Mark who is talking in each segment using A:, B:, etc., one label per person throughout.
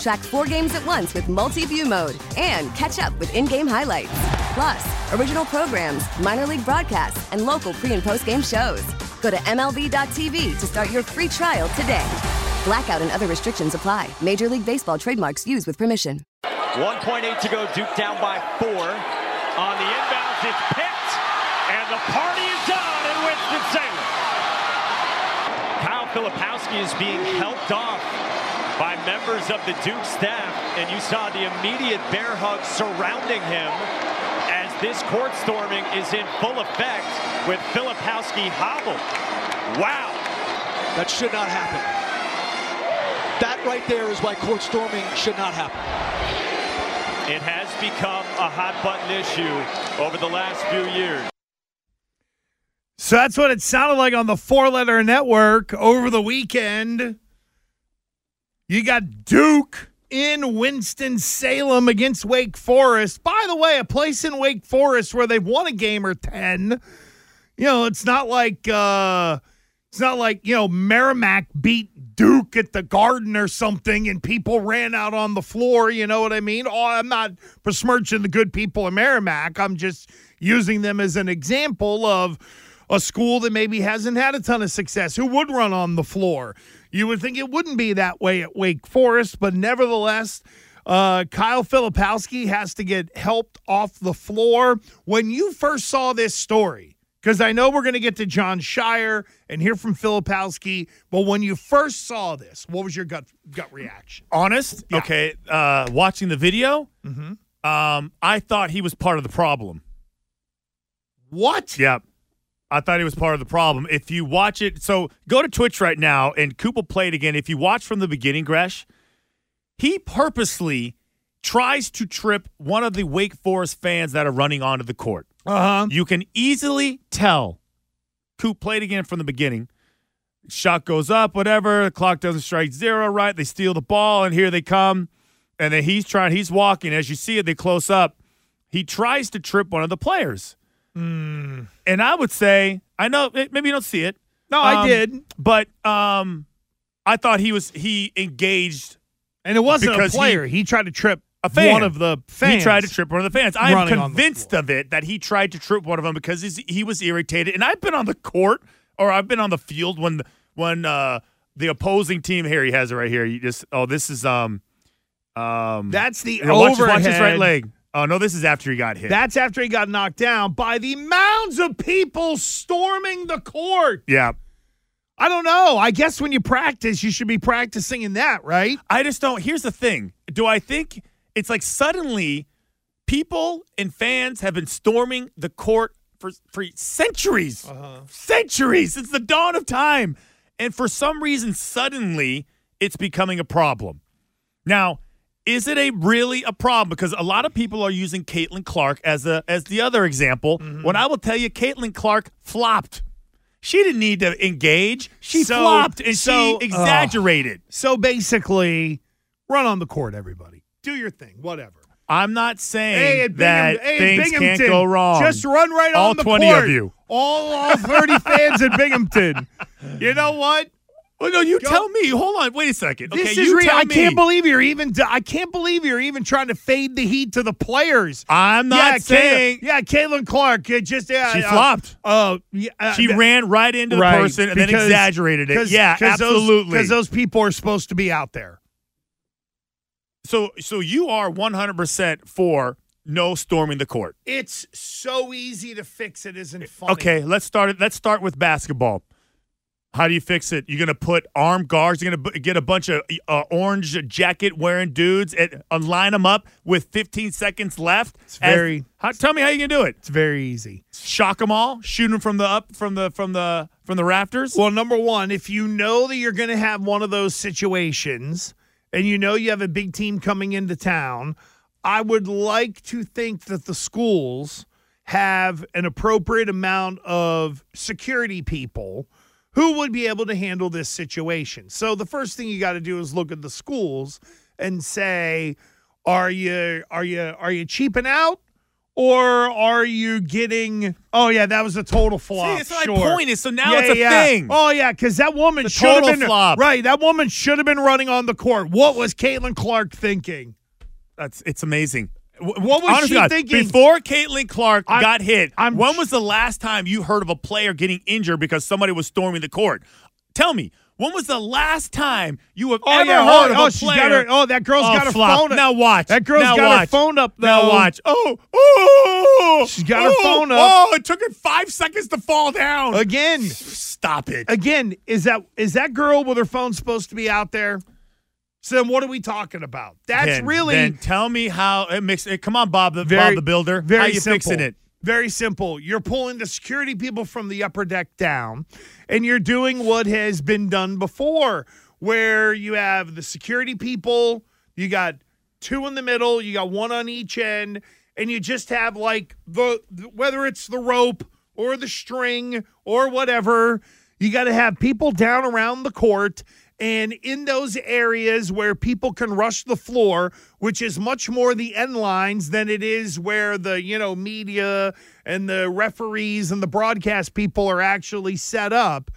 A: Track four games at once with multi view mode and catch up with in game highlights. Plus, original programs, minor league broadcasts, and local pre and post game shows. Go to MLB.tv to start your free trial today. Blackout and other restrictions apply. Major League Baseball trademarks used with permission.
B: 1.8 to go. Duke down by four. On the inbounds, it's picked, and the party is on in Winston-Salem. Kyle Filipowski is being helped off by members of the Duke staff, and you saw the immediate bear hug surrounding him as this court storming is in full effect with Filipowski hobbled. Wow.
C: That should not happen. That right there is why court storming should not happen.
B: It has become a hot button issue over the last few years.
D: So that's what it sounded like on the four letter network over the weekend. You got Duke in Winston-Salem against Wake Forest. By the way, a place in Wake Forest where they've won a game or 10. You know, it's not like uh it's not like, you know, Merrimack beat Duke at the Garden or something and people ran out on the floor, you know what I mean? Oh, I'm not besmirching the good people of Merrimack. I'm just using them as an example of a school that maybe hasn't had a ton of success who would run on the floor. You would think it wouldn't be that way at Wake Forest, but nevertheless, uh, Kyle Filipowski has to get helped off the floor. When you first saw this story, because I know we're going to get to Jon Scheyer and hear from Filipowski, but when you first saw this, what was your gut gut reaction?
E: Honest,
D: Yeah.
E: okay. Uh, watching the video,
D: Mhm.
E: um, I thought he was part of the problem.
D: What?
E: Yep. I thought he was part of the problem. If you watch it, so go to Twitch right now and Coop will play it again. If you watch from the beginning, Gresh, he purposely tries to trip one of the Wake Forest fans that are running onto the court.
D: Uh huh.
E: You can easily tell. Coop played again from the beginning. Shot goes up, whatever. The clock doesn't strike zero, right? They steal the ball, and here they come. And then he's trying, he's walking. As you see it, they close up. He tries to trip one of the players.
D: Mm.
E: And I would say, I know maybe you don't see it.
D: No, I
E: Um,
D: did.
E: But um, I thought he was he engaged
D: And it wasn't a
E: because he-
D: player. He, tried to trip
E: a fan.
D: one of the fans.
E: He tried to trip one of the fans. I'm
D: running on the
E: convinced of it that he tried to trip one of them because he's, he was irritated. And I've been on the court or I've been on the field when when uh, the opposing team here he has it right here. You just oh this is um um
D: That's the
E: you know, watch,
D: overhead.
E: watch his right leg. Oh no, this is after he got hit.
D: That's after he got knocked down by the mounds of people storming the court.
E: yeah.
D: I don't know. I guess when you practice, you should be practicing in that, right?
E: I just don't. Here's the thing. Do I think it's like suddenly people and fans have been storming the court for for centuries, uh-huh. centuries since the dawn of time, and for some reason suddenly it's becoming a problem. Now, is it a really a problem? Because a lot of people are using Caitlin Clark as a as the other example. Mm-hmm. When I will tell you, Caitlin Clark flopped. She didn't need to engage. She
D: So-
E: flopped and
D: so-
E: she exaggerated.
D: So basically, run on the court, everybody. Do your thing, whatever.
E: I'm not saying
D: Hey, at
E: that
D: Bingham, hey,
E: things
D: Binghamton,
E: can't go wrong.
D: Just run right
E: All
D: on the court.
E: All 20 of you.
D: All, all 30 fans at Binghamton. You know what?
E: Oh no, you tell me. Hold on, wait a second.
D: This
E: okay,
D: is
E: you
D: real. I can't believe you're even. I can't believe you're even trying to fade the heat to the players.
E: I'm not
D: yeah,
E: saying-
D: Caitlin, yeah, Caitlin Clark. Just yeah,
E: She
D: uh,
E: flopped.
D: Oh, yeah, uh,
E: She ran right into the
D: right,
E: person and then
D: because-
E: exaggerated it.
D: 'cause-
E: Yeah,
D: 'cause those-
E: absolutely.
D: Because those people are supposed to be out there.
E: so, so you are 100 percent for no storming the court.
D: It's so easy to fix. It isn't funny.
E: Okay, let's start it. Let's start with basketball. How do you fix it? You're gonna put armed guards. You're gonna b- get a bunch of uh, orange jacket wearing dudes and uh, line them up with 15 seconds left. It's
D: very-
E: how, tell me how you can do it.
D: It's very easy.
E: Shock them all. Shoot them from the up from the from the from the rafters.
D: Well, number one, if you know that you're going to have one of those situations and you know you have a big team coming into town, I would like to think that the schools have an appropriate amount of security people who would be able to handle this situation. So the first thing you got to do is look at the schools and say, are you are you are you cheaping out? Or are you getting? Oh yeah, that was a total flop.
E: that's my point is, so now
D: Yeah,
E: it's a
D: yeah.
E: thing.
D: Oh yeah, because that woman should have been
E: flop.
D: right. That woman should have been running on the court. What was Caitlin Clark thinking?
E: That's it's amazing.
D: What was
E: Honest
D: she
E: God,
D: thinking?
E: Before Caitlin Clark
D: I'm-
E: got hit,
D: I'm-
E: when was the last time you heard of a player getting injured because somebody was storming the court? Tell me, when was the last time you have
D: Oh
E: ever
D: yeah,
E: heard
D: oh,
E: of
D: oh,
E: a
D: she's
E: player?
D: got her. Oh, that girl's
E: Oh,
D: got her
E: flop.
D: phone. up.
E: Now watch.
D: That girl's
E: Now
D: got her phone up. Though.
E: Now watch. Oh, oh,
D: She's got her
E: oh,
D: phone up.
E: Oh, it took her five seconds to fall down.
D: again.
E: Stop it.
D: Again, is that is that girl with her phone supposed to be out there? So then, what are we talking about? That's
E: Then-
D: really
E: Then tell me how it makes. it. Come on, Bob, the,
D: very
E: Bob the Builder.
D: Very
E: how you
D: simple.
E: fixing it?
D: Very simple. You're pulling the security people from the upper deck down, and you're doing what has been done before, where you have the security people, you got two in the middle, you got one on each end, and you just have like the whether it's the rope or the string or whatever, you got to have people down around the court and in those areas where people can rush the floor, which is much more the end lines than it is where the, you know, media and the referees and the broadcast people are actually set up,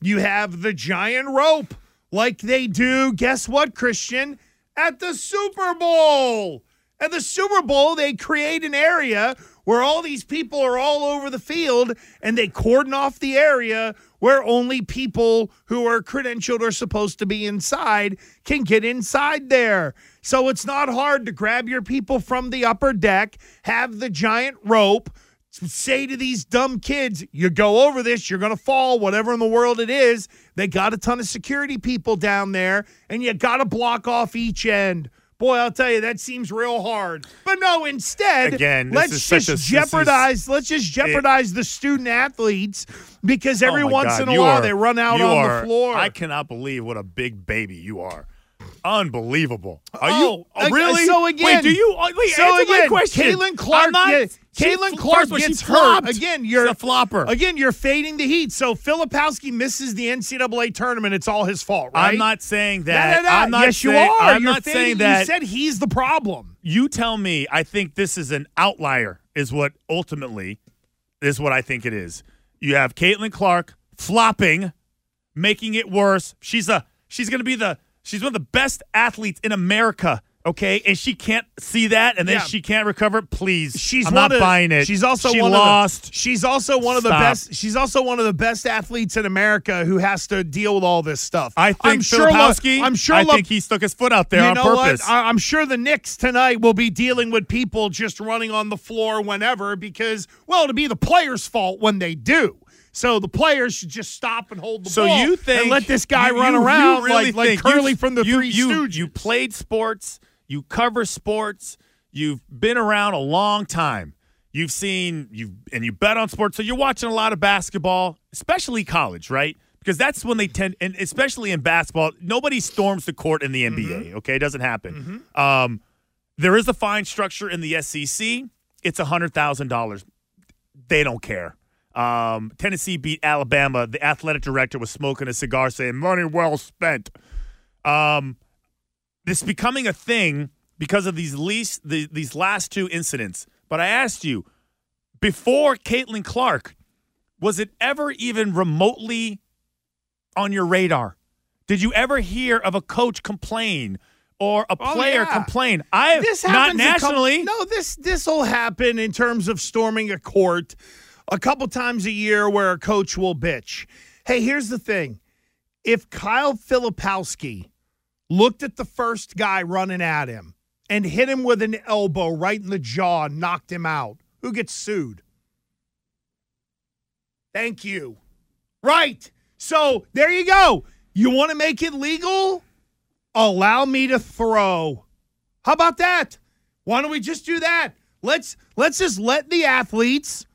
D: you have the giant rope like they do, guess what, Christian? At the Super Bowl. At the Super Bowl, they create an area where all these people are all over the field and they cordon off the area where only people who are credentialed or supposed to be inside can get inside there. So it's not hard to grab your people from the upper deck, have the giant rope, say to these dumb kids, you go over this, you're going to fall, whatever in the world it is. They got a ton of security people down there, and you got to block off each end. Boy, I'll tell you, that seems real hard. But no, instead,
E: Again,
D: let's just
E: a- this is-
D: jeopardize. let's just jeopardize the student athletes because every
E: Oh
D: once
E: God,
D: in a while
E: are-
D: they run out on
E: are-
D: the floor.
E: I cannot believe what a big baby you are. Unbelievable. Are
D: Oh,
E: you really?
D: so again-
E: wait, do you? oh, Wait,
D: so again,
E: my question.
D: Caitlin Clark
E: not- she-
D: Caitlin Clark
E: first of all, she
D: gets hurt again. You're
E: a flopper.
D: Again, you're fading the heat. So Filipowski misses the NCAA tournament. It's all his fault, right?
E: I'm not saying
D: No,
E: that.
D: no, no.
E: I'm not
D: yes,
E: saying,
D: you are.
E: I'm
D: You're
E: not
D: fading-
E: saying that.
D: You said he's the problem.
E: you tell me. I think this is an outlier. Is what ultimately is what I think it is. You have Caitlin Clark flopping, making it worse. She's a she's going to be the she's one of the best athletes in America. Okay, and she can't see that, and then
D: Yeah.
E: she can't recover. Please,
D: She's
E: I'm
D: one
E: not
D: of,
E: buying it.
D: She's also
E: she
D: one
E: lost.
D: Of the, she's also one of the
E: Stop.
D: best. She's also one of the best athletes in America who has to deal with all this stuff.
E: I think
D: I'm sure.
E: Filipowski.
D: I'm sure.
E: I think he stuck his foot out there
D: you
E: on
D: know
E: purpose.
D: what? I- I'm sure the Knicks tonight will be dealing with people just running on the floor whenever because, well, it'll be the players' fault when they do. So the players should just stop and hold the
E: so
D: ball
E: you think
D: and let this guy
E: you-
D: run
E: you- you
D: around
E: really
D: like, like Curly
E: you-
D: from the
E: you,
D: Three
E: you,
D: Stooges?
E: You played sports. You cover sports. You've been around a long time. You've seen you and you bet on sports, so you're watching a lot of basketball, especially college, right? Because that's when they tend, and especially in basketball, nobody storms the court in the NBA.
D: Mm-hmm.
E: Okay, it doesn't happen. Um, there is a fine structure in the SEC. It's a hundred thousand dollars. They don't care. Um, Tennessee beat Alabama. The athletic director was smoking a cigar, saying "money well spent." Um, this becoming a thing because of these least the, these last two incidents. But I asked you before Caitlin Clark, was it ever even remotely on your radar? did you ever hear of a coach complain or a
D: Oh,
E: player
D: yeah.
E: complain? I
D: this
E: not
D: happens a couple-
E: nationally.
D: no, this this will happen in terms of storming a court a couple times a year where a coach will bitch. Hey, here's the thing: if Kyle Filipowski looked at the first guy running at him and hit him with an elbow right in the jaw and knocked him out, who gets sued? Thank you. Right. So there you go. You want to make it legal? Allow me to throw. How about that? Why don't we just do that? Let's let's just let the athletes.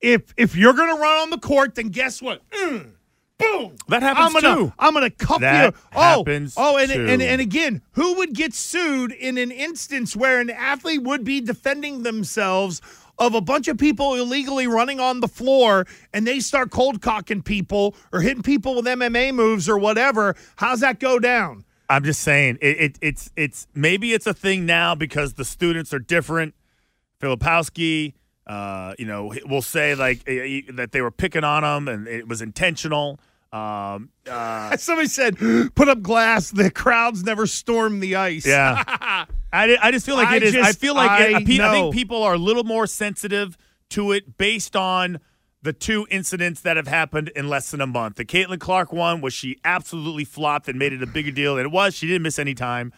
D: If if you're gonna run on the court, then guess what? Mm, boom.
E: That happens
D: I'm gonna,
E: too.
D: I'm gonna cuff
E: That
D: you. Oh,
E: happens
D: oh, and,
E: too.
D: and and again, who would get sued in an instance where an athlete would be defending themselves of a bunch of people illegally running on the floor and they start cold cocking people or hitting people with MMA moves or whatever? How's that go down?
E: I'm just saying it, it, it's it's maybe it's a thing now because the students are different. Filipowski, uh, you know, will say like eh, eh, that they were picking on him and it was intentional. Um, uh,
D: Somebody said, "Put up glass." The crowds never storm the ice.
E: Yeah. I, I just feel like
D: I
E: it is. I feel like it,
D: I
E: I, pe- I think people are a little more sensitive to it based on the two incidents that have happened in less than a month. The Caitlin Clark one was she absolutely flopped and made it a bigger deal than it was. She didn't miss any time.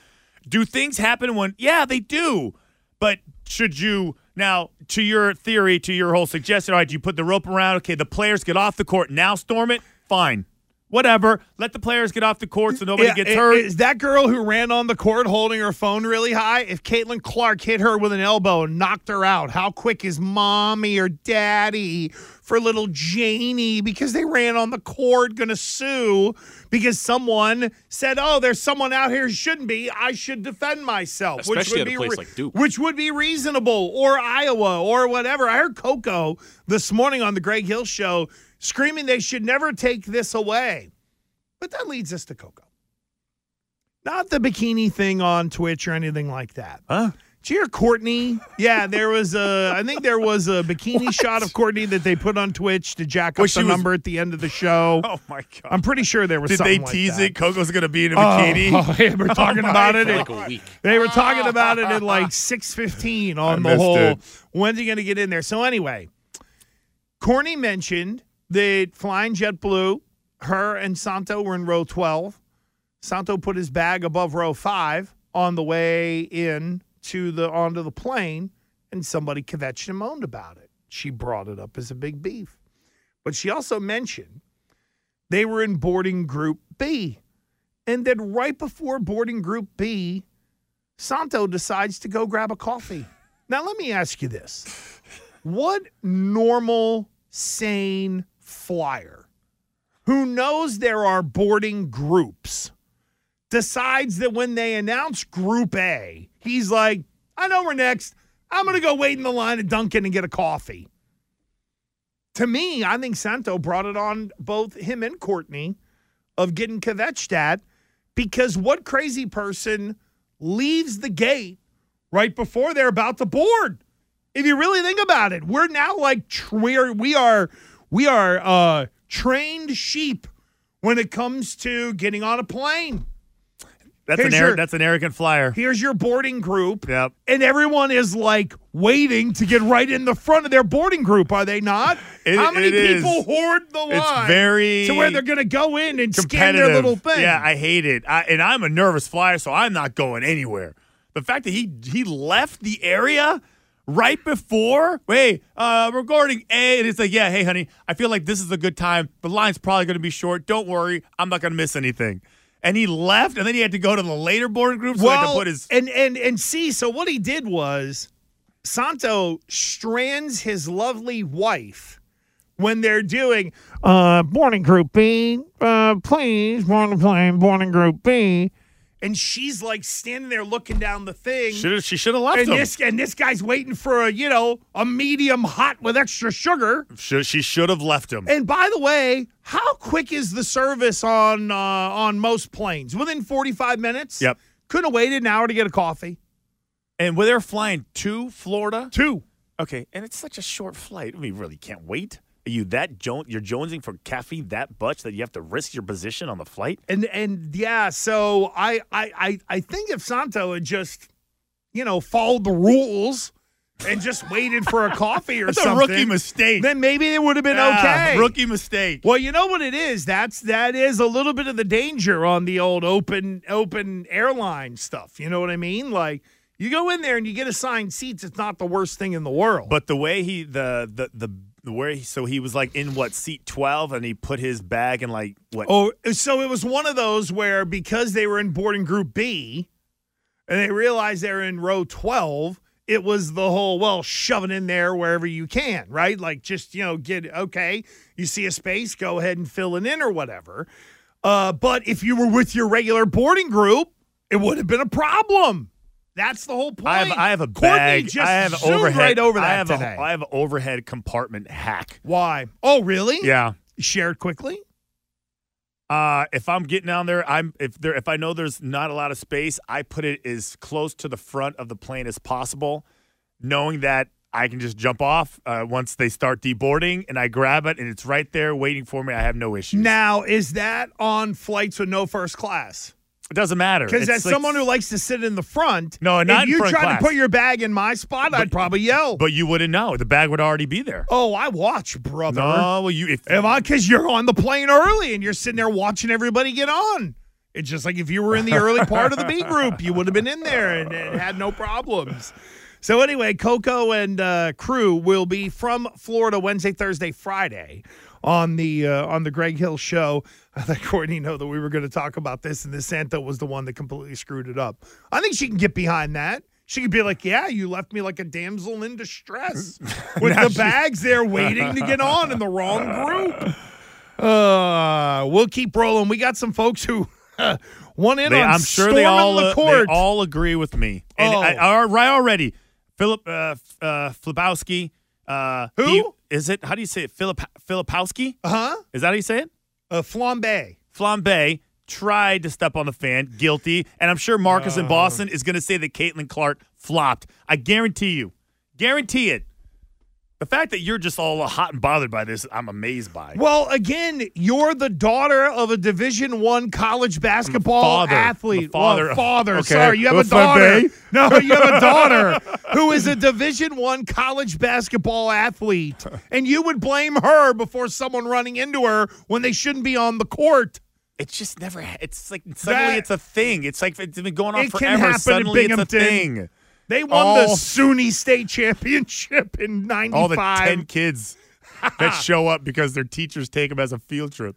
E: Do things happen when? Yeah, they do. But should you now to your theory, to your whole suggestion? All right, you put the rope around. Okay, the players get off the court now. Storm it. Fine. Whatever. Let the players get off the court so nobody
D: Yeah,
E: gets
D: i-
E: hurt.
D: Is that girl who ran on the court holding her phone really high? If Caitlin Clark hit her with an elbow and knocked her out, how quick is mommy or daddy for little Janie because they ran on the court going to sue because someone said, "Oh, there's someone out here who shouldn't be. I should defend myself." which
F: Especially
D: would
F: at a
D: be
F: place like Duke.
D: which would be reasonable, or Iowa, or whatever. I heard Coco this morning on the Greg Hill show screaming they should never take this away. But that leads us to Coco. Not the bikini thing on Twitch or anything like that.
E: Huh?
D: Did you hear Courtney? Yeah, there was a. I think there was a bikini shot of Courtney that they put on Twitch to jack up
E: Was
D: the
E: was-
D: number at the end of the show.
E: oh my god!
D: I'm pretty sure there was.
E: Did they
D: something like
E: tease
D: that.
E: it? Coco's going to be in a
D: Oh,
E: bikini.
D: oh, they were oh talking
E: Oh,
D: about it.
E: God.
F: like a week.
D: They were talking about it at like 6:15
E: I
D: on the whole.
E: it.
D: When's he going to get in there? So anyway, Courtney mentioned that flying JetBlue, her and Santo were in row 12. Santo put his bag above row 5 on the way in to the onto the plane and somebody kvetched and moaned about it. She brought it up as a big beef. But she also mentioned they were in boarding group B. And then right before boarding group B, Santo decides to go grab a coffee. Now, let me ask you this What normal, sane flyer who knows there are boarding groups decides that when they announce Group A, he's like, I know we're next. I'm going to go wait in the line at Dunkin' and get a coffee. To me, I think Santo brought it on both him and Courtney of getting kvetched at because what crazy person leaves the gate right before they're about to board? If you really think about it, we're now like tr- we are we are uh, trained sheep when it comes to getting on a plane.
E: That's
D: Here's
E: an
D: your-
E: that's an arrogant flyer.
D: Here's your boarding group,
E: Yep.
D: and everyone is like waiting to get right in the front of their boarding group. Are they not?
E: It-
D: How many
E: it is.
D: people hoard the line?
E: It's very
D: to where they're going to go in and scan their little thing.
E: Yeah, I hate it. I, and I'm a nervous flyer, so I'm not going anywhere. The fact that he he left the area right before, wait, uh, regarding A, and it's like, yeah, hey, honey, I feel like this is a good time. The line's probably going to be short. Don't worry, I'm not going to miss anything. And he left, and then he had to go to the later boarding group, so he had to put his.
D: and and and see. So what he did was, Santo strands his lovely wife when they're doing uh boarding group B, uh please board the plane, boarding group B, and she's like standing there looking down the thing.
E: Should've- she should have left
D: and
E: him.
D: This and this guy's waiting for a you know a medium hot with extra sugar.
E: Should, she should have left him.
D: And by the way, how quick is the service on uh, on most planes? Within forty five minutes.
E: Yep.
D: Couldn't have waited an hour to get a coffee.
E: And when they're flying to Florida,
D: Two.
E: Okay, and it's such a short flight. We really can't wait. Are you that jo- you're jonesing for caffeine that much that you have to risk your position on the flight?
D: And and yeah, so I I I, I think if Santo had just, you know, followed the rules and just waited for a coffee or
E: That's a
D: something,
E: rookie mistake.
D: then maybe it would have been
E: Ah,
D: okay.
E: Rookie mistake.
D: Well, you know what it is. That's that is a little bit of the danger on the old open open airline stuff. You know what I mean? Like you go in there and you get assigned seats. It's not the worst thing in the world.
E: But the way he the the, the where he, so he was like in what seat twelve and he put his bag in like what
D: Oh, so it was one of those where because they were in boarding group B and they realized they're in row 12, it was the whole, well, shoving in there wherever you can, right? Like just, you know, get, okay, you see a space, go ahead and fill it in or whatever. Uh, but if you were with your regular boarding group, it would have been a problem. That's the whole point.
E: I have I have a
D: Courtney
E: bag.
D: just
E: I have overhead.
D: right over that
E: I have
D: today.
E: a I have an overhead compartment hack.
D: Why? Oh, really?
E: Yeah.
D: Share it quickly.
E: Uh, if I'm getting down there, I'm if there if I know there's not a lot of space, I put it as close to the front of the plane as possible, knowing that I can just jump off uh, once they start deboarding, and I grab it, and it's right there waiting for me. I have no issues.
D: Now, is that on flights with no first class?
E: It doesn't matter
D: Because as
E: like-
D: someone who likes to sit in the front,
E: No, not
D: if you tried
E: class.
D: to put your bag in my spot, I'd probably yell.
E: but you wouldn't know. The bag would already be there.
D: oh, I watch, brother.
E: No, well, you if
D: Am I? Because you're on the plane early and you're sitting there watching everybody get on. It's just like if you were in the early part of the B group, you would have been in there and, and had no problems. So anyway, Coco and uh, crew will be from Florida Wednesday, Thursday, Friday on the uh, on the Greg Hill show. I let Courtney know that we were going to talk about this, and this Santa was the one that completely screwed it up. I think she can get behind that. She could be like, "Yeah, you left me like a damsel in distress with the
E: she-
D: bags there waiting to get on in the wrong group." Uh, we'll keep rolling. We got some folks who want in
E: They-
D: on
E: I'm sure they all
D: the
E: uh,
D: court.
E: they all agree with me. And
D: Oh.
E: I, all right already, Philip uh, uh, Flipowski. Uh,
D: Who?
E: he- is it? How do you say it? Philip Filipowski?
D: huh?
E: Is that how you say it?
D: Uh, flambe.
E: Flambe tried to step on the fan, guilty, and I'm sure Marcus in Boston is going to say that Caitlin Clark flopped. I guarantee you, guarantee it. The fact that you're just all hot and bothered by this, I'm amazed by.
D: Well, again, you're the daughter of a Division One college basketball
E: father.
D: athlete.
E: The father.
D: Well, father.
E: Okay.
D: Sorry, you have a daughter. No, you have a daughter who is a Division One college basketball athlete, and you would blame her before someone running into her when they shouldn't be on the court.
E: It's just never. It's like suddenly
D: That-
E: it's a thing. It's like it's been going on
D: It can
E: forever. suddenly it's a thing.
D: They won the
E: All-
D: SUNY State Championship in '95.
E: All the ten kids that show up because their teachers take them as a field trip.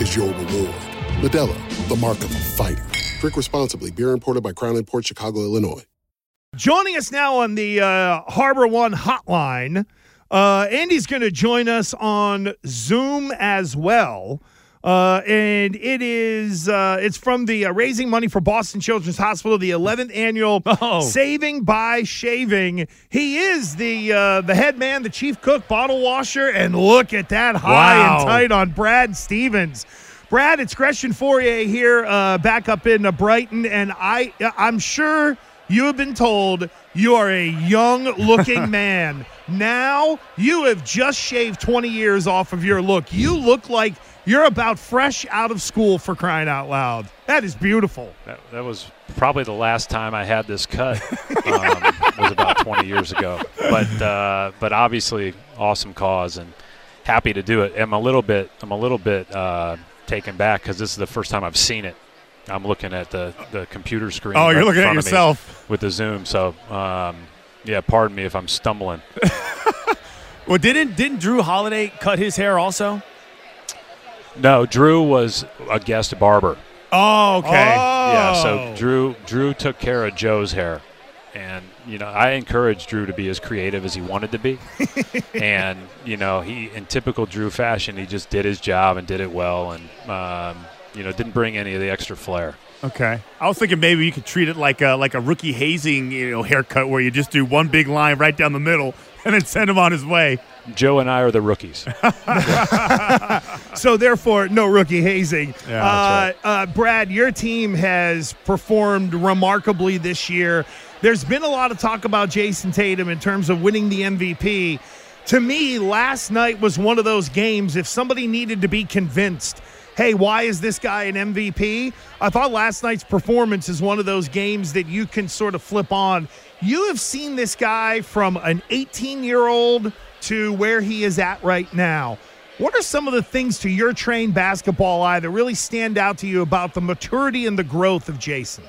G: is your reward. Modelo, the mark of a fighter. Drink responsibly. Beer imported by Crown Port Chicago, Illinois.
D: Joining us now on the uh, Harbor One hotline, uh, Andy's going to join us on Zoom as well. Uh, and it is uh, it's from the uh, raising money for Boston Children's Hospital, the 11th annual
E: Oh.
D: Saving by Shaving. He is the uh, the head man, the chief cook, bottle washer, and look at that high
E: Wow.
D: and tight on Brad Stevens. Brad, it's Christian Fauria here, uh, back up in uh, Brighton, and I I'm sure you have been told you are a young looking man. Now you have just shaved 20 years off of your look. You look like you're about fresh out of school for crying out loud. That is beautiful.
H: That, that was probably the last time I had this cut. Um, was about 20 years ago. But uh, but obviously, awesome cause and happy to do it. I'm a little bit I'm a little bit uh, taken back because this is the first time I've seen it. I'm looking at the, the computer screen.
E: Oh, you're looking at
H: front of me
E: yourself.
H: with the Zoom. So um, yeah, pardon me if I'm stumbling.
E: Well, didn't didn't Jrue Holiday cut his hair also?
H: No, Jrue was a guest barber.
E: Oh, okay.
H: Yeah,
D: Oh.
H: so Jrue Jrue took care of Joe's hair. And you know, I encouraged Jrue to be as creative as he wanted to be. and, you know, he in typical Jrue fashion, he just did his job and did it well and um, you know, didn't bring any of the extra flair.
E: Okay. I was thinking maybe you could treat it like a like a rookie hazing, you know, haircut where you just do one big line right down the middle and then send him on his way.
H: Joe and I are the rookies.
D: so therefore, no rookie hazing.
H: Yeah,
D: uh,
H: that's
D: uh, Brad, your team has performed remarkably this year. There's been a lot of talk about Jayson Tatum in terms of winning the MVP. To me, last night was one of those games. If somebody needed to be convinced, hey, why is this guy an MVP? I thought last night's performance is one of those games that you can sort of flip on. You have seen this guy from an 18 year old to where he is at right now. What are some of the things to your trained basketball eye that really stand out to you about the maturity and the growth of Jayson?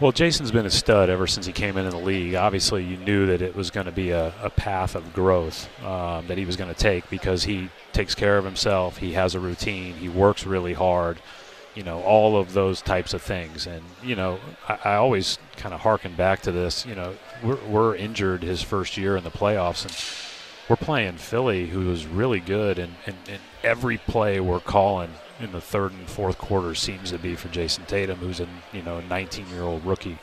H: Well, Jayson's been a stud ever since he came into the league. Obviously, you knew that it was going to be a, a path of growth um, that he was going to take because he takes care of himself. He has a routine. He works really hard. You know, all of those types of things. And, you know, I, I always kind of harken back to this. You know, we're, we're injured his first year in the playoffs. And we're playing Philly, who was really good, and, and, and every play we're calling in the third and fourth quarter seems to be for Jayson Tatum, who's a you know 19 year old rookie,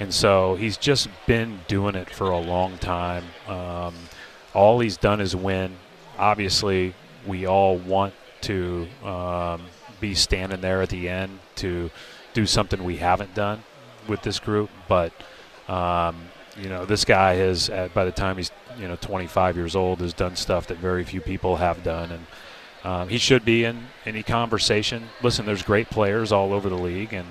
H: and so he's just been doing it for a long time. Um, all he's done is win. Obviously, we all want to um, be standing there at the end to do something we haven't done with this group, but um, you know this guy has by the time he's you know 25 years old has done stuff that very few people have done and um, he should be in any conversation. Listen there's great players all over the league and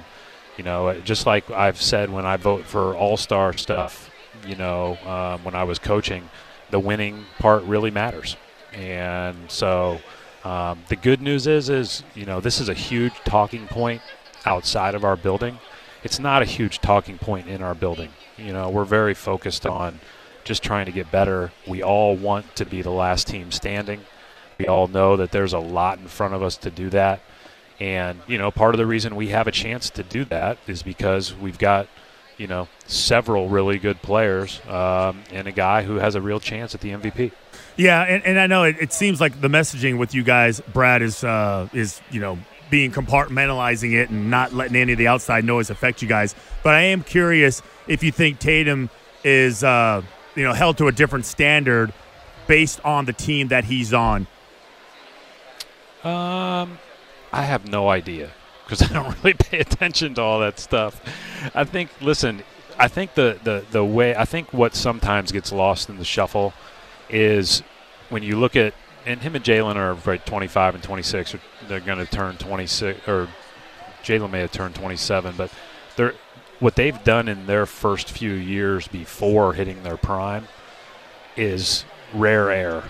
H: you know uh, just like i've said when i vote for all-star stuff you know um, when i was coaching the winning part really matters. And so um, the good news is is you know this is a huge talking point outside of our building. It's not a huge talking point in our building. You know we're very focused on just trying to get better. We all want to be the last team standing we all know that there's a lot in front of us to do that and you know part of the reason we have a chance to do that is because we've got you know several really good players um, and a guy who has a real chance at the mvp
E: Yeah, and, and I know it, it seems like the messaging with you guys, Brad, is uh, is you know being compartmentalizing it and not letting any of the outside noise affect you guys. But I am curious if you think Tatum is uh, you know held to a different standard based on the team that he's on.
H: Um, I have no idea because I don't really pay attention to all that stuff. I think, listen, I think the, the, the way, I think what sometimes gets lost in the shuffle is when you look at, and him and Jalen are right 25 and 26, or they're going to turn 26, or Jalen may have turned 27, but they're, what they've done in their first few years before hitting their prime is rare air,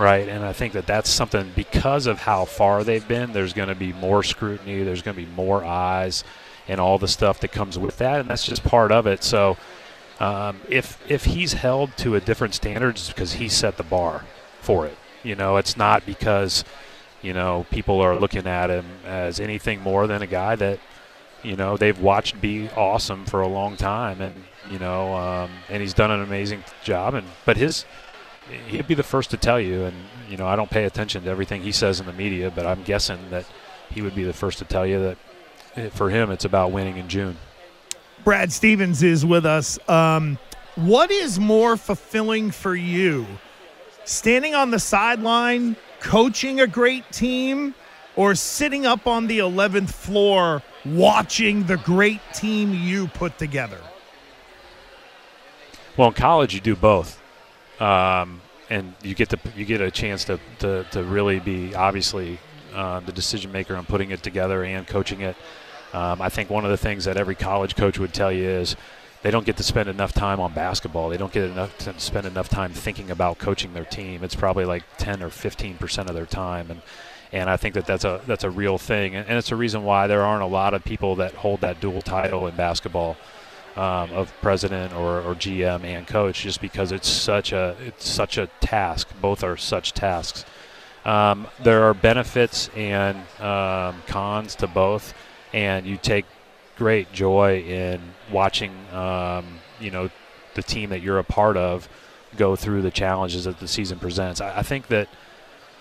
H: right? And I think that that's something because of how far they've been. There's going to be more scrutiny. There's going to be more eyes, and all the stuff that comes with that, and that's just part of it. So, um, if if he's held to a different standard, it's because he set the bar for it. You know, it's not because you know people are looking at him as anything more than a guy that you know they've watched be awesome for a long time, and you know, um, and he's done an amazing job. And but his he'd be the first to tell you. And you know, I don't pay attention to everything he says in the media, but I'm guessing that he would be the first to tell you that eh, for him, it's about winning in June.
D: Brad Stevens is with us. Um, what is more fulfilling for you? Standing on the sideline, coaching a great team, or sitting up on the 11th floor watching the great team you put together?
H: Well, in college, you do both. Um, and you get the you get a chance to, to, to really be obviously uh, the decision maker on putting it together and coaching it. Um, I think one of the things that every college coach would tell you is they don't get to spend enough time on basketball. They don't get enough to spend enough time thinking about coaching their team. It's probably like 10 or 15 percent of their time, and and I think that that's a that's a real thing, and, and it's a reason why there aren't a lot of people that hold that dual title in basketball. Um, of president or, or GM and coach, just because it's such a it's such a task. Both are such tasks. Um, there are benefits and um, cons to both, and you take great joy in watching, um, you know, the team that you're a part of go through the challenges that the season presents. I, I think that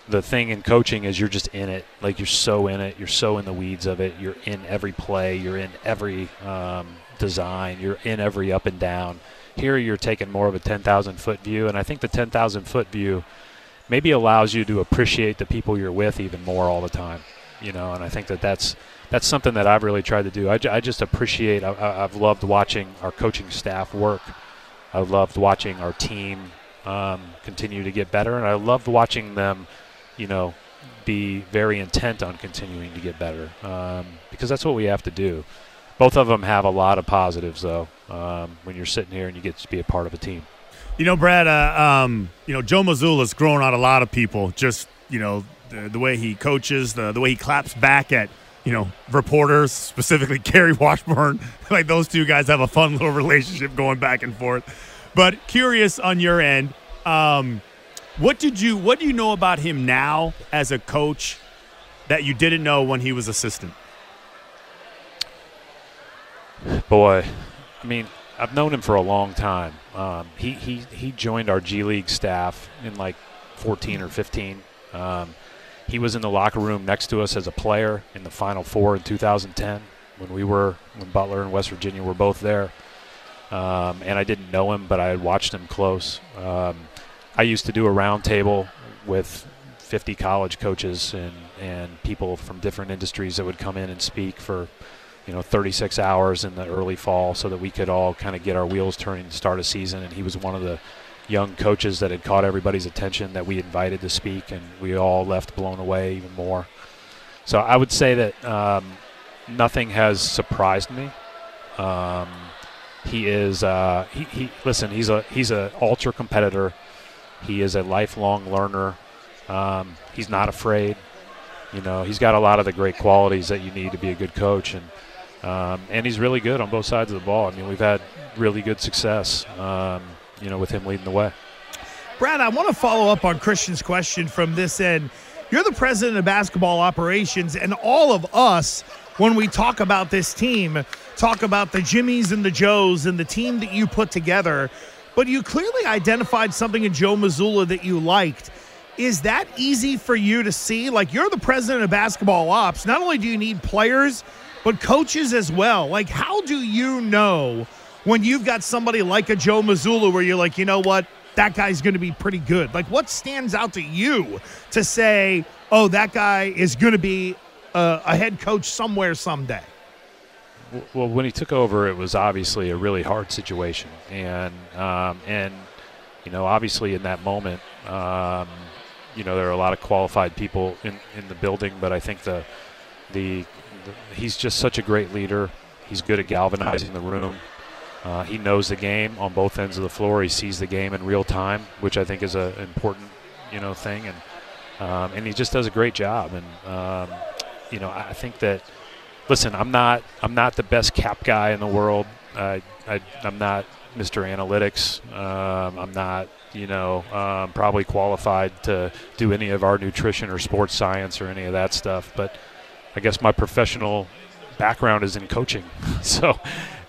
H: the thing in coaching is you're just in it. Like you're so in it. You're so in the weeds of it. You're in every play. You're in every um, design. You're in every up and down. Here you're taking more of a 10,000 foot view, and I think the 10,000 foot view maybe allows you to appreciate the people you're with even more all the time. You know, and I think that that's that's something that I've really tried to do. I, I just appreciate. I, I've loved watching our coaching staff work. I loved watching our team um, continue to get better, and I loved watching them, you know, be very intent on continuing to get better um, because that's what we have to do. Both of them have a lot of positives, though. Um, when you're sitting here and you get to be a part of a team.
E: You know, Brad. Uh, um, you know, Joe Mazzulla's grown on a lot of people. Just you know, the, the way he coaches, the the way he claps back at you know reporters, specifically Gary Washburn. like those two guys have a fun little relationship going back and forth. But curious on your end, um, what did you what do you know about him now as a coach that you didn't know when he was assistant?
H: Boy, I mean, I've known him for a long time. Um, he, he he joined our G League staff in like 14 or 15. Um, he was in the locker room next to us as a player in the Final Four in 2010 when we were when Butler and West Virginia were both there. Um, and I didn't know him, but I had watched him close. Um, I used to do a roundtable with 50 college coaches and, and people from different industries that would come in and speak for you know 36 hours in the early fall so that we could all kind of get our wheels turning to start a season. And he was one of the young coaches that had caught everybody's attention that we invited to speak and we all left blown away even more. So i would say that um, nothing has surprised me. Um, he is uh, he, he listen he's a he's a ultra competitor. He is a lifelong learner. Um, he's not afraid. You know he's got a lot of the great qualities that you need to be a good coach. And um, and he's really good on both sides of the ball. I mean, we've had really good success, um, you know, with him leading the way.
D: Brad, I want to follow up on Christian's question from this end. You're the president of basketball operations, and all of us, when we talk about this team, talk about the Jimmies and the Joes and the team that you put together. But you clearly identified something in Joe Mazzulla that you liked. Is that easy for you to see? Like, you're the president of basketball ops. Not only do you need players, but coaches as well. Like, how do you know when you've got somebody like a Joe Mazzulla where you're like, you know what, that guy's going to be pretty good? Like, what stands out to you to say, oh, that guy is going to be a, a head coach somewhere someday?
H: Well, when he took over, it was obviously a really hard situation, and um, and you know, obviously in that moment, um, you know, there are a lot of qualified people in, in the building, but I think the the he's just such a great leader. He's good at galvanizing the room. Uh, he knows the game on both ends of the floor. He sees the game in real time, which I think is an important, you know, thing. And um, and he just does a great job. And um, you know, I think that. Listen, I'm not I'm not the best cap guy in the world. I, I am not Mr. Analytics. Um, I'm not you know um, probably qualified to do any of our nutrition or sports science or any of that stuff, but I guess my professional background is in coaching. so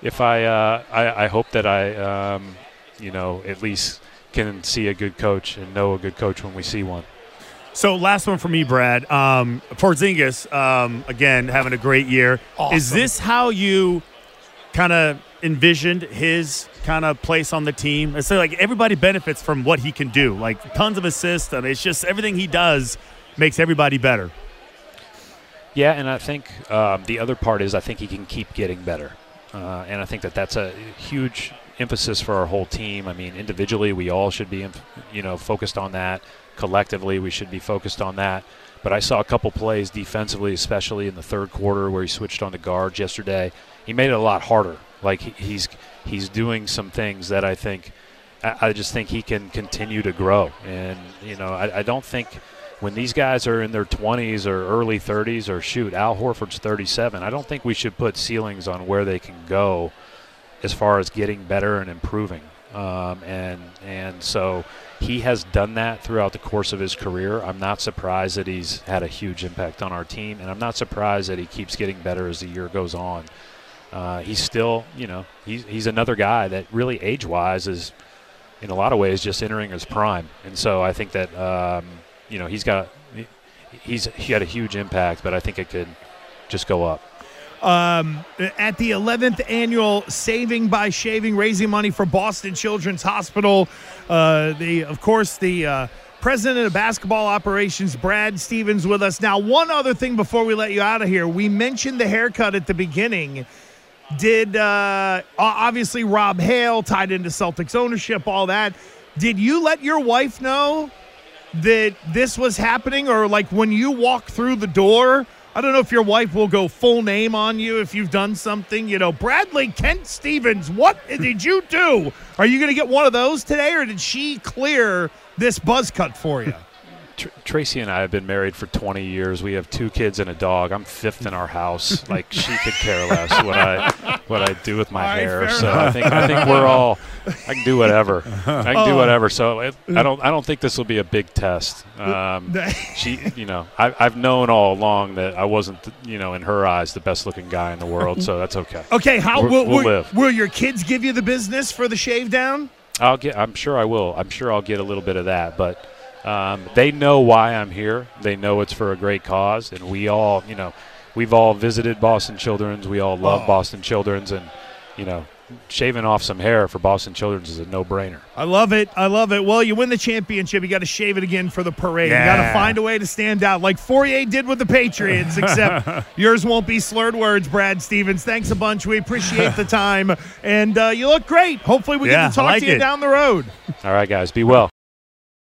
H: if I, uh, I, I, hope that I, um, you know, at least can see a good coach and know a good coach when we see one.
E: So last one for me, Brad. Um, Porzingis, um, again having a great year.
D: Awesome.
E: Is this how you kind of envisioned his kind of place on the team? It's like everybody benefits from what he can do. Like tons of assists, and it's just everything he does makes everybody better.
H: Yeah, and I think um, the other part is I think he can keep getting better, uh, and I think that that's a huge emphasis for our whole team. I mean, individually, we all should be, you know, focused on that. Collectively, we should be focused on that. But I saw a couple plays defensively, especially in the third quarter, where he switched on the guards yesterday. He made it a lot harder. Like he's he's doing some things that I think I just think he can continue to grow. And you know, I, I don't think when these guys are in their 20s or early 30s, or shoot, Al Horford's 37. I don't think we should put ceilings on where they can go as far as getting better and improving. Um, and and so he has done that throughout the course of his career. I'm not surprised that he's had a huge impact on our team, and I'm not surprised that he keeps getting better as the year goes on. Uh, he's still, you know, he's he's another guy that really age-wise is, in a lot of ways, just entering his prime. And so I think that um, you know he's got he's he had a huge impact, but I think it could just go up.
D: Um, at the 11th annual Saving by Shaving, raising money for Boston Children's Hospital. Uh, the, of course, the uh, president of basketball operations, Brad Stevens, with us. Now, one other thing before we let you out of here. We mentioned the haircut at the beginning. Did uh, obviously Rob Hale tied into Celtics ownership, all that. Did you let your wife know that this was happening, or like when you walk through the door? I don't know if your wife will go full name on you if you've done something. You know, Bradley Kent Stevens, what did you do? Are you going to get one of those today, or did she clear this buzz cut for you?
H: Tr- Tracy and I have been married for 20 years. We have two kids and a dog. I'm fifth in our house. Like she could care less what I what I do with my
D: right,
H: hair. So
D: enough.
H: I think I think we're all. I can do whatever. I can do
D: Oh.
H: whatever. So it, I don't I don't think this will be a big test. Um, she, you know, I, I've known all along that I wasn't, you know, in her eyes, the best looking guy in the world. So that's okay.
D: Okay, how
H: We're-
D: will,
H: we'll live?
D: will your kids give you the business for the shave down?
H: I'll get. I'm sure I will. I'm sure I'll get a little bit of that, but um, they know why I'm here. They know it's for a great cause, and we all, you know, we've all visited Boston Children's. We all love
D: Oh.
H: Boston Children's, and you know, shaving off some hair for Boston Children's is a no-brainer.
D: I love it. I love it. Well, you win the championship. You got to shave it again for the parade. You got to find a way to stand out, like Fauria did with the Patriots. Except yours won't be slurred words. Brad Stevens, thanks a bunch. We appreciate the time, and uh, you look great. Hopefully, we
E: Yeah,
D: get to talk
E: like
D: to you
E: it.
D: down the road.
H: All right, guys, be well.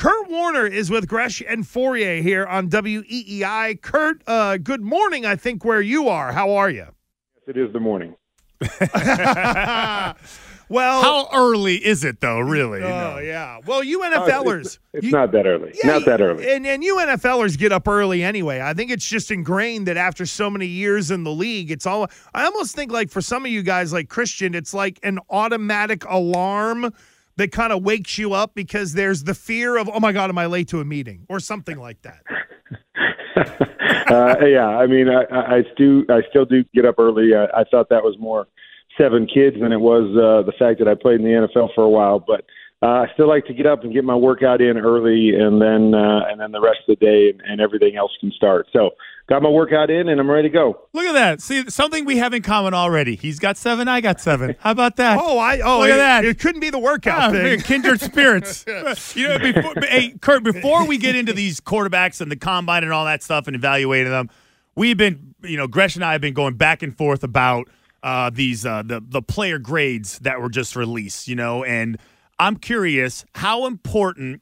D: Kurt Warner is with Gresh and Fauria here on WEEI. Kurt, uh, good morning. I think where you are. How are you?
I: It is the morning.
D: well,
E: How early is it though? Really?
D: Oh yeah. Well, you
I: Oh, it's-
D: NFLers.
I: It's, it's
D: you-
I: not that early.
D: Yeah,
I: not that early.
D: And and you NFLers get up early anyway. I think it's just ingrained that after so many years in the league, it's all. I almost think like for some of you guys, like Christian, it's like an automatic alarm that kind of wakes you up because there's the fear of, oh my god, am I late to a meeting or something like that.
I: uh, yeah, I mean, I, I still I still do get up early. I, I thought that was more seven kids than it was uh, the fact that I played in the NFL for a while. But uh, I still like to get up and get my workout in early, and then uh, and then the rest of the day and, and everything else can start. So got my workout in, and I'm ready to go.
E: Look at that. See, something we have in common already. He's got seven, I got seven. How about that?
D: Oh, I oh,
E: Look
D: it,
E: at that.
D: It couldn't be the workout
E: Ah,
D: thing.
E: kindred spirits. you know, before, hey, Kurt, before we get into these quarterbacks and the combine and all that stuff and evaluating them, we've been, you know, Gresh and I have been going back and forth about uh, these uh, the the player grades that were just released. You know, and I'm curious how important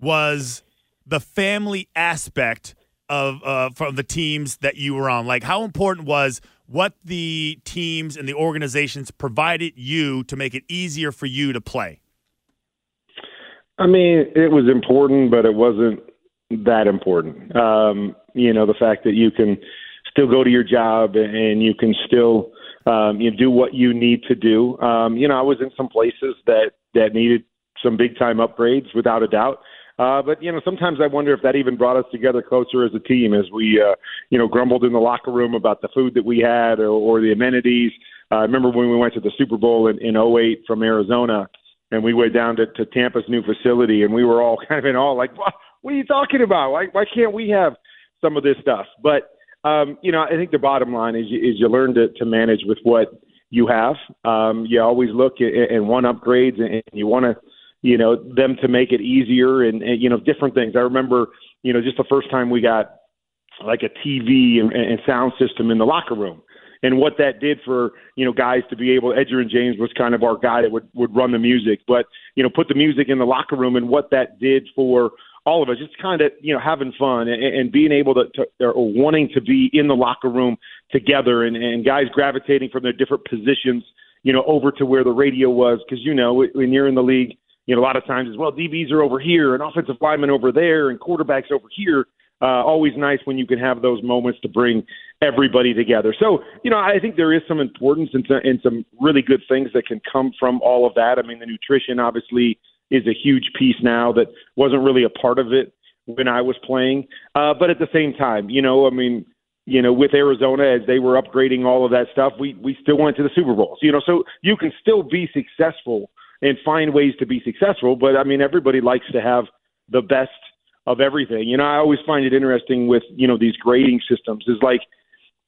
E: was the family aspect of uh, from the teams that you were on? Like, how important was what the teams and the organizations provided you to make it easier for you to play?
I: I mean, it was important, but it wasn't that important. Um, you know, the fact that you can still go to your job and you can still um, you do what you need to do. Um, you know, I was in some places that that needed some big time upgrades, without a doubt. Uh, but you know, sometimes I wonder if that even brought us together closer as a team, as we uh, you know grumbled in the locker room about the food that we had or, or the amenities. Uh, I remember when we went to the Super Bowl in, in 08 from Arizona, and we went down to, to Tampa's new facility, and we were all kind of in awe, like, what, what are you talking about? Why, why can't we have some of this stuff? But um, you know, I think the bottom line is you, is you learn to, to manage with what you have. Um, you always look at, and want upgrades, and you want to, you know, them to make it easier and, and you know different things. I remember, you know, just the first time we got like a TV and, and sound system in the locker room and what that did for you know guys to be able. Edgerrin James was kind of our guy that would would run the music, but you know put the music in the locker room and what that did for all of us, just kind of you know having fun and, and being able to, to or wanting to be in the locker room together, and, and guys gravitating from their different positions, you know, over to where the radio was, because you know when you're in the league, you know a lot of times as well, DBs are over here and offensive linemen over there and quarterbacks over here. Uh, always nice when you can have those moments to bring everybody together. So, you know, I think there is some importance and, and some really good things that can come from all of that. I mean, the nutrition obviously is a huge piece now that wasn't really a part of it when I was playing. Uh, but at the same time, you know, I mean, you know, with Arizona as they were upgrading all of that stuff, we we still went to the Super Bowls. You know, so you can still be successful and find ways to be successful. But I mean, everybody likes to have the best of everything. You know, I always find it interesting with you know these grading systems. Is like,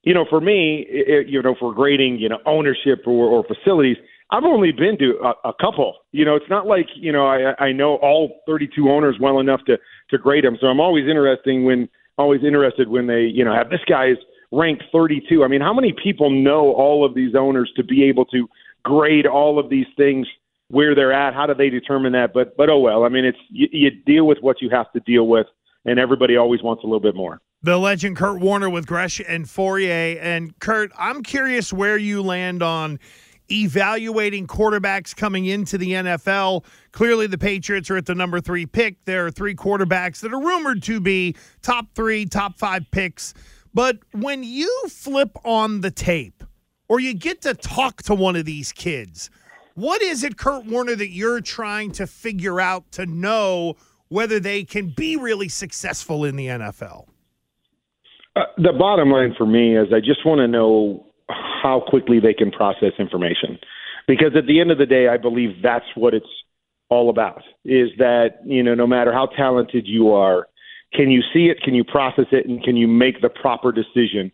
I: you know, for me, it, you know, for grading, you know, ownership or, or facilities I've only been to a, a couple. You know, it's not like you know I, I know all 32 owners well enough to to grade them. So I'm always interesting when always interested when they you know have this guy's ranked 32. I mean, how many people know all of these owners to be able to grade all of these things where they're at? How do they determine that? But but oh well. I mean, it's you, you deal with what you have to deal with, and everybody always wants a little bit more.
D: The legend Kurt Warner with Gresh and Fauria. And Kurt, I'm curious where you land on evaluating quarterbacks coming into the NFL. Clearly, the Patriots are at the number three pick. There are three quarterbacks that are rumored to be top three, top five picks. But when you flip on the tape or you get to talk to one of these kids, what is it, Kurt Warner, that you're trying to figure out to know whether they can be really successful in the NFL?
I: Uh, the bottom line for me is I just want to know how quickly they can process information. Because at the end of the day, I believe that's what it's all about is that, you know, no matter how talented you are, can you see it, can you process it, and can you make the proper decision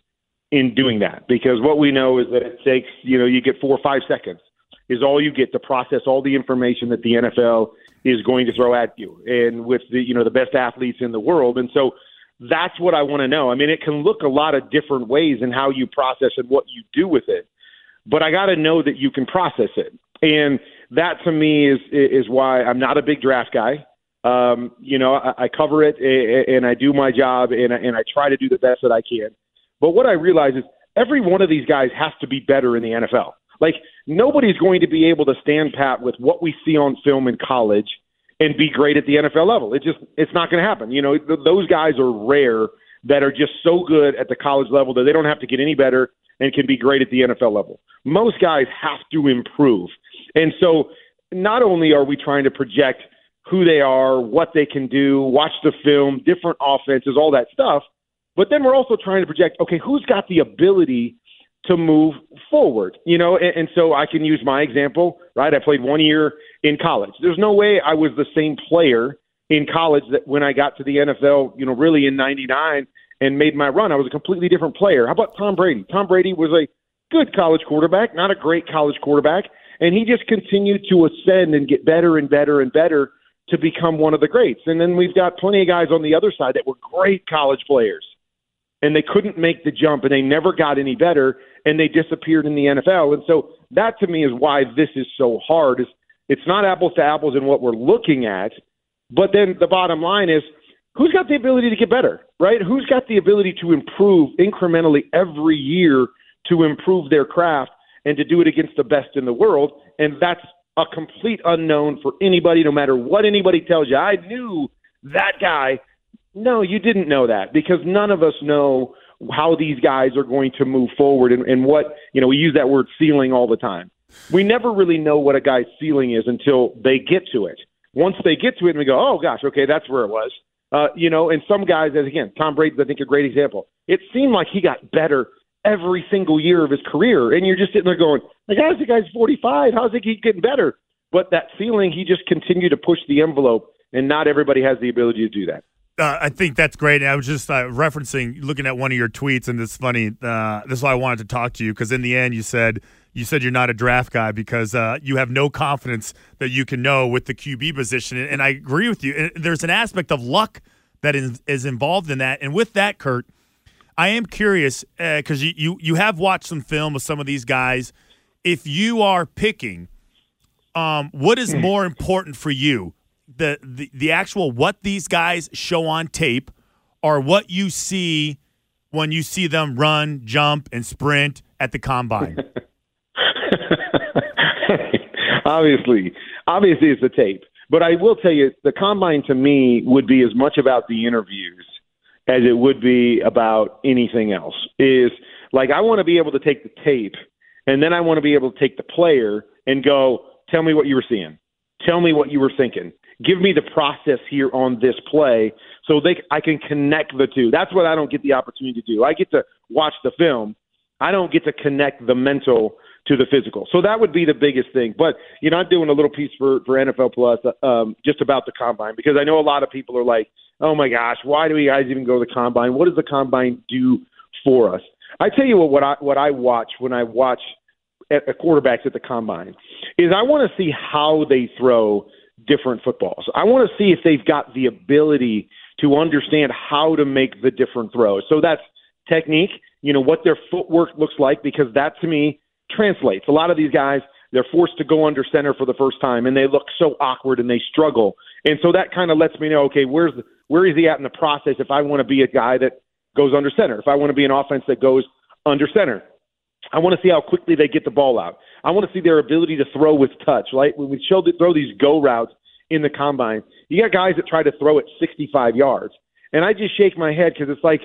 I: in doing that? Because what we know is that it takes, you know, you get four or five seconds is all you get to process all the information that the NFL is going to throw at you and with the, you know, the best athletes in the world. And so that's what I want to know. I mean, it can look a lot of different ways in how you process and what you do with it, but I got to know that you can process it. And that to me is is why I'm not a big draft guy. Um, you know, I, I cover it and I do my job and I, and I try to do the best that I can. But what I realize is every one of these guys has to be better in the NFL. Like nobody's going to be able to stand pat with what we see on film in college and be great at the NFL level. It just it's not going to happen. You know, th- those guys are rare that are just so good at the college level that they don't have to get any better and can be great at the NFL level. Most guys have to improve. And so not only are we trying to project who they are, what they can do, watch the film, different offenses, all that stuff, but then we're also trying to project okay, who's got the ability to move forward, you know, and, and so I can use my example, right? I played one year in college. There's no way I was the same player in college that when I got to the NFL, you know, really in 99 and made my run, I was a completely different player. How about Tom Brady? Tom Brady was a good college quarterback, not a great college quarterback, and he just continued to ascend and get better and better and better to become one of the greats. And then we've got plenty of guys on the other side that were great college players and they couldn't make the jump and they never got any better and they disappeared in the NFL. And so that to me is why this is so hard is it's not apples to apples in what we're looking at, but then the bottom line is who's got the ability to get better, right? Who's got the ability to improve incrementally every year to improve their craft and to do it against the best in the world? And that's a complete unknown for anybody, no matter what anybody tells you. I knew that guy. No, you didn't know that because none of us know how these guys are going to move forward and, and what, you know, we use that word ceiling all the time. We never really know what a guy's ceiling is until they get to it. Once they get to it and we go, oh gosh, okay, that's where it was. Uh, you know, and some guys, as again, Tom Brady's, I think, a great example. It seemed like he got better every single year of his career, and you're just sitting there going, "The guy's the guy's 45. How's he keep getting better?" But that ceiling, he just continued to push the envelope, and not everybody has the ability to do that.
E: Uh, I think that's great. I was just uh, referencing, looking at one of your tweets, and it's funny. Uh, this is why I wanted to talk to you because in the end, you said you said you're not a draft guy because uh, you have no confidence that you can know with the QB position, and I agree with you. There's an aspect of luck that is, is involved in that, and with that, Kurt, I am curious because uh, you, you you have watched some film of some of these guys. If you are picking, um, what is hmm. more important for you? The, the the actual what these guys show on tape, or what you see when you see them run, jump, and sprint at the combine.
I: obviously, obviously, it's the tape. But I will tell you, the combine to me would be as much about the interviews as it would be about anything else. Is like I want to be able to take the tape, and then I want to be able to take the player and go, tell me what you were seeing, tell me what you were thinking, give me the process here on this play, so they I can connect the two. That's what I don't get the opportunity to do. I get to watch the film. I don't get to connect the mental to the physical. So that would be the biggest thing. But you know, I'm doing a little piece for for NFL Plus um, just about the combine because I know a lot of people are like, "Oh my gosh, why do we guys even go to the combine? What does the combine do for us?" I tell you what, what I what I watch when I watch at, at quarterbacks at the combine is I want to see how they throw different footballs. I want to see if they've got the ability to understand how to make the different throws. So that's technique, you know, what their footwork looks like because that to me translates. A lot of these guys, they're forced to go under center for the first time, and they look so awkward and they struggle. And so that kind of lets me know, okay, where's the, where is he at in the process? If I want to be a guy that goes under center, if I want to be an offense that goes under center, I want to see how quickly they get the ball out. I want to see their ability to throw with touch. Right when we showed throw these go routes in the combine, you got guys that try to throw it 65 yards, and I just shake my head because it's like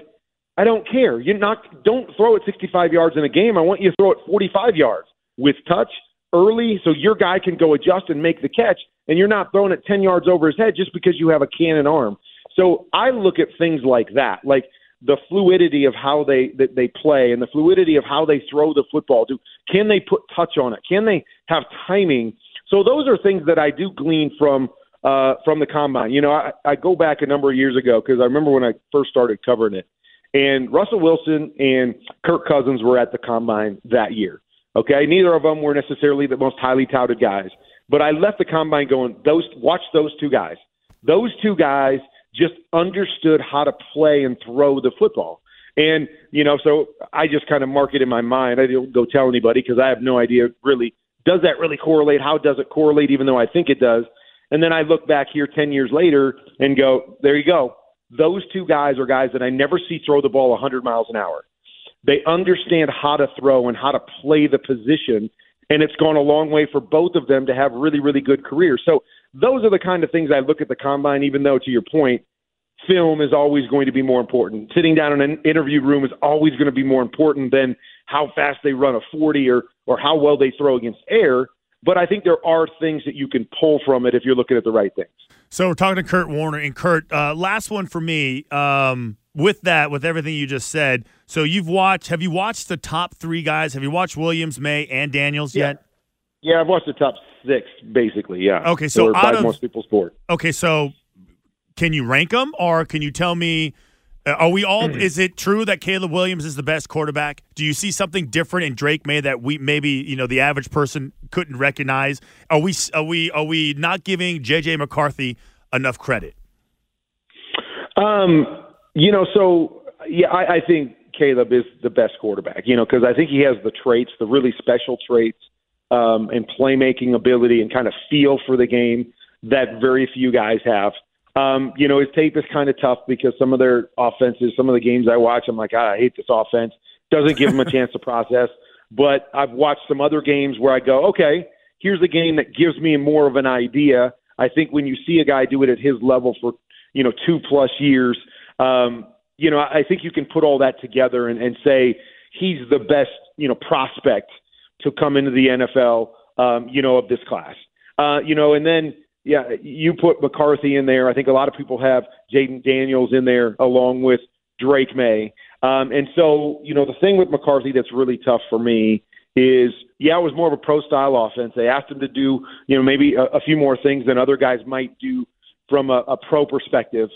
I: I don't care. You're not don't throw it 65 yards in a game. I want you to throw it 45 yards with touch early so your guy can go adjust and make the catch and you're not throwing it 10 yards over his head just because you have a cannon arm. So I look at things like that, like the fluidity of how they that they play and the fluidity of how they throw the football. Do can they put touch on it? Can they have timing? So those are things that I do glean from uh, from the combine. You know, I, I go back a number of years ago because I remember when I first started covering it and Russell Wilson and Kirk Cousins were at the combine that year. Okay, neither of them were necessarily the most highly touted guys, but I left the combine going. Those watch those two guys. Those two guys just understood how to play and throw the football. And you know, so I just kind of mark it in my mind. I don't go tell anybody because I have no idea really does that really correlate? How does it correlate? Even though I think it does. And then I look back here ten years later and go, there you go. Those two guys are guys that I never see throw the ball 100 miles an hour. They understand how to throw and how to play the position, and it's gone a long way for both of them to have really, really good careers. So those are the kind of things I look at the combine, even though, to your point, film is always going to be more important. Sitting down in an interview room is always going to be more important than how fast they run a 40 or, or how well they throw against air. But I think there are things that you can pull from it if you're looking at the right things.
E: So we're talking to Kurt Warner and Kurt. Uh, last one for me. Um, with that, with everything you just said, so you've watched. Have you watched the top three guys? Have you watched Williams, Maye, and Daniels
I: yeah.
E: yet?
I: Yeah, I've watched the top six, basically. Yeah.
E: Okay, so out of
I: most people's sport.
E: Okay, so can you rank them, or can you tell me are we all? Mm-hmm. is it true that Caleb Williams is the best quarterback? Do you see something different in Drake Maye that we maybe you know the average person couldn't recognize? Are we are we are we not giving JJ McCarthy enough credit?
I: Um, you know, so yeah, I, I think Caleb is the best quarterback. You know, because I think he has the traits, the really special traits, um, and playmaking ability and kind of feel for the game that very few guys have. Um, you know, his tape is kind of tough because some of their offenses, some of the games I watch, I'm like, ah, I hate this offense. Doesn't give him a chance to process. But I've watched some other games where I go, okay, here's a game that gives me more of an idea. I think when you see a guy do it at his level for you know two plus years, um, you know I think you can put all that together and, and say he's the best you know prospect to come into the NFL um, you know of this class. Uh, you know, and then yeah, you put McCarthy in there. I think a lot of people have Jayden Daniels in there along with Drake Maye. Um, and so, you know, the thing with McCarthy that's really tough for me is, yeah, it was more of a pro style offense. They asked him to do, you know, maybe a, a few more things than other guys might do from a, a pro perspective,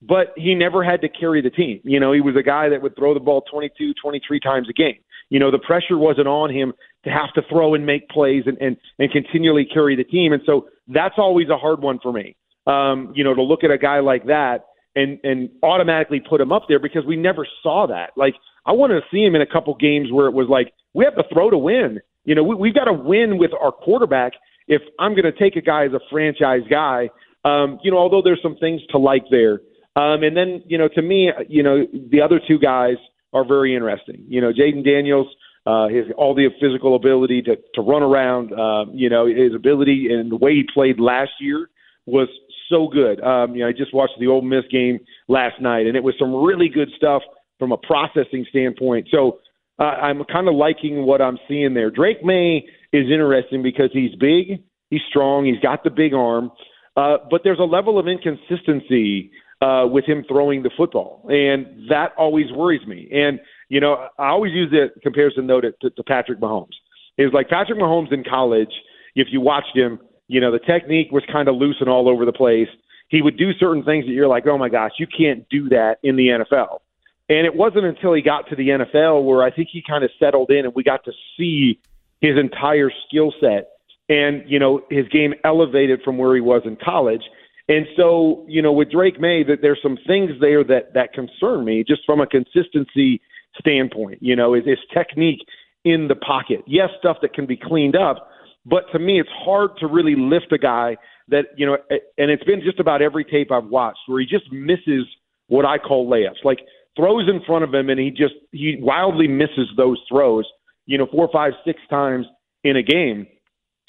I: but he never had to carry the team. You know, he was a guy that would throw the ball 22, 23 times a game. You know, the pressure wasn't on him to have to throw and make plays and, and, and continually carry the team. And so that's always a hard one for me. Um, you know, to look at a guy like that and and automatically put him up there because we never saw that. Like I wanted to see him in a couple games where it was like we have to throw to win. You know, we, we've got to win with our quarterback. If I'm going to take a guy as a franchise guy, um, you know, although there's some things to like there. Um, and then, you know, to me, you know, the other two guys are very interesting. You know, Jayden Daniels, uh, his all the physical ability to to run around. Um, you know, his ability and the way he played last year was so good. Um, you know, I just watched the Ole Miss game last night, and it was some really good stuff from a processing standpoint. So uh, I'm kind of liking what I'm seeing there. Drake Maye is interesting because he's big, he's strong, he's got the big arm, uh, but there's a level of inconsistency uh, with him throwing the football, and that always worries me. And you know, I always use the comparison though to, to, to Patrick Mahomes. Is like Patrick Mahomes in college. If you watched him, you know, the technique was kind of loose and all over the place. He would do certain things that you're like, oh my gosh, you can't do that in the NFL. And it wasn't until he got to the NFL where I think he kind of settled in and we got to see his entire skill set and, you know, his game elevated from where he was in college. And so, you know, with Drake Maye, that there's some things there that that concern me just from a consistency standpoint. You know, his technique in the pocket. Yes, stuff that can be cleaned up, but to me, it's hard to really lift a guy that, you know, and it's been just about every tape I've watched where he just misses what I call layups. Like throws in front of him and he just, he wildly misses those throws, you know, four, five, six times in a game.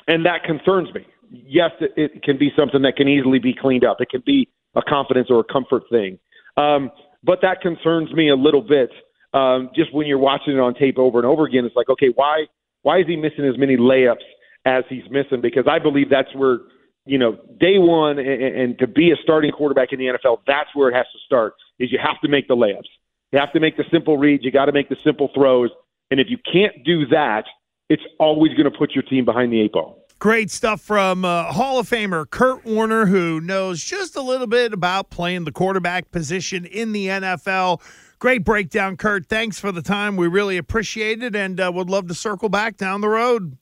I: And that concerns me. Yes, it, it can be something that can easily be cleaned up. It can be a confidence or a comfort thing. Um, but that concerns me a little bit. Um, just when you're watching it on tape over and over again, it's like, okay, why why is he missing as many layups as he's missing because I believe that's where you know day one and, and to be a starting quarterback in the NFL, that's where it has to start. Is you have to make the layups, you have to make the simple reads, you got to make the simple throws, and if you can't do that, it's always going to put your team behind the eight ball.
D: Great stuff from uh, Hall of Famer Kurt Warner, who knows just a little bit about playing the quarterback position in the NFL. Great breakdown, Kurt. Thanks for the time. We really appreciate it and uh, would love to circle back down the road.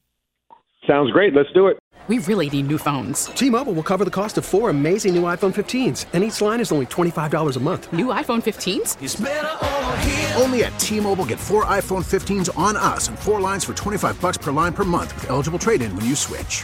I: Sounds great. Let's do it.
J: We really need new phones.
K: T Mobile will cover the cost of four amazing new iPhone 15s, and each line is only $25 a month.
J: New iPhone 15s?
L: Only at T Mobile get four iPhone 15s on us and four lines for 25 bucks per line per month with eligible trade in when you switch.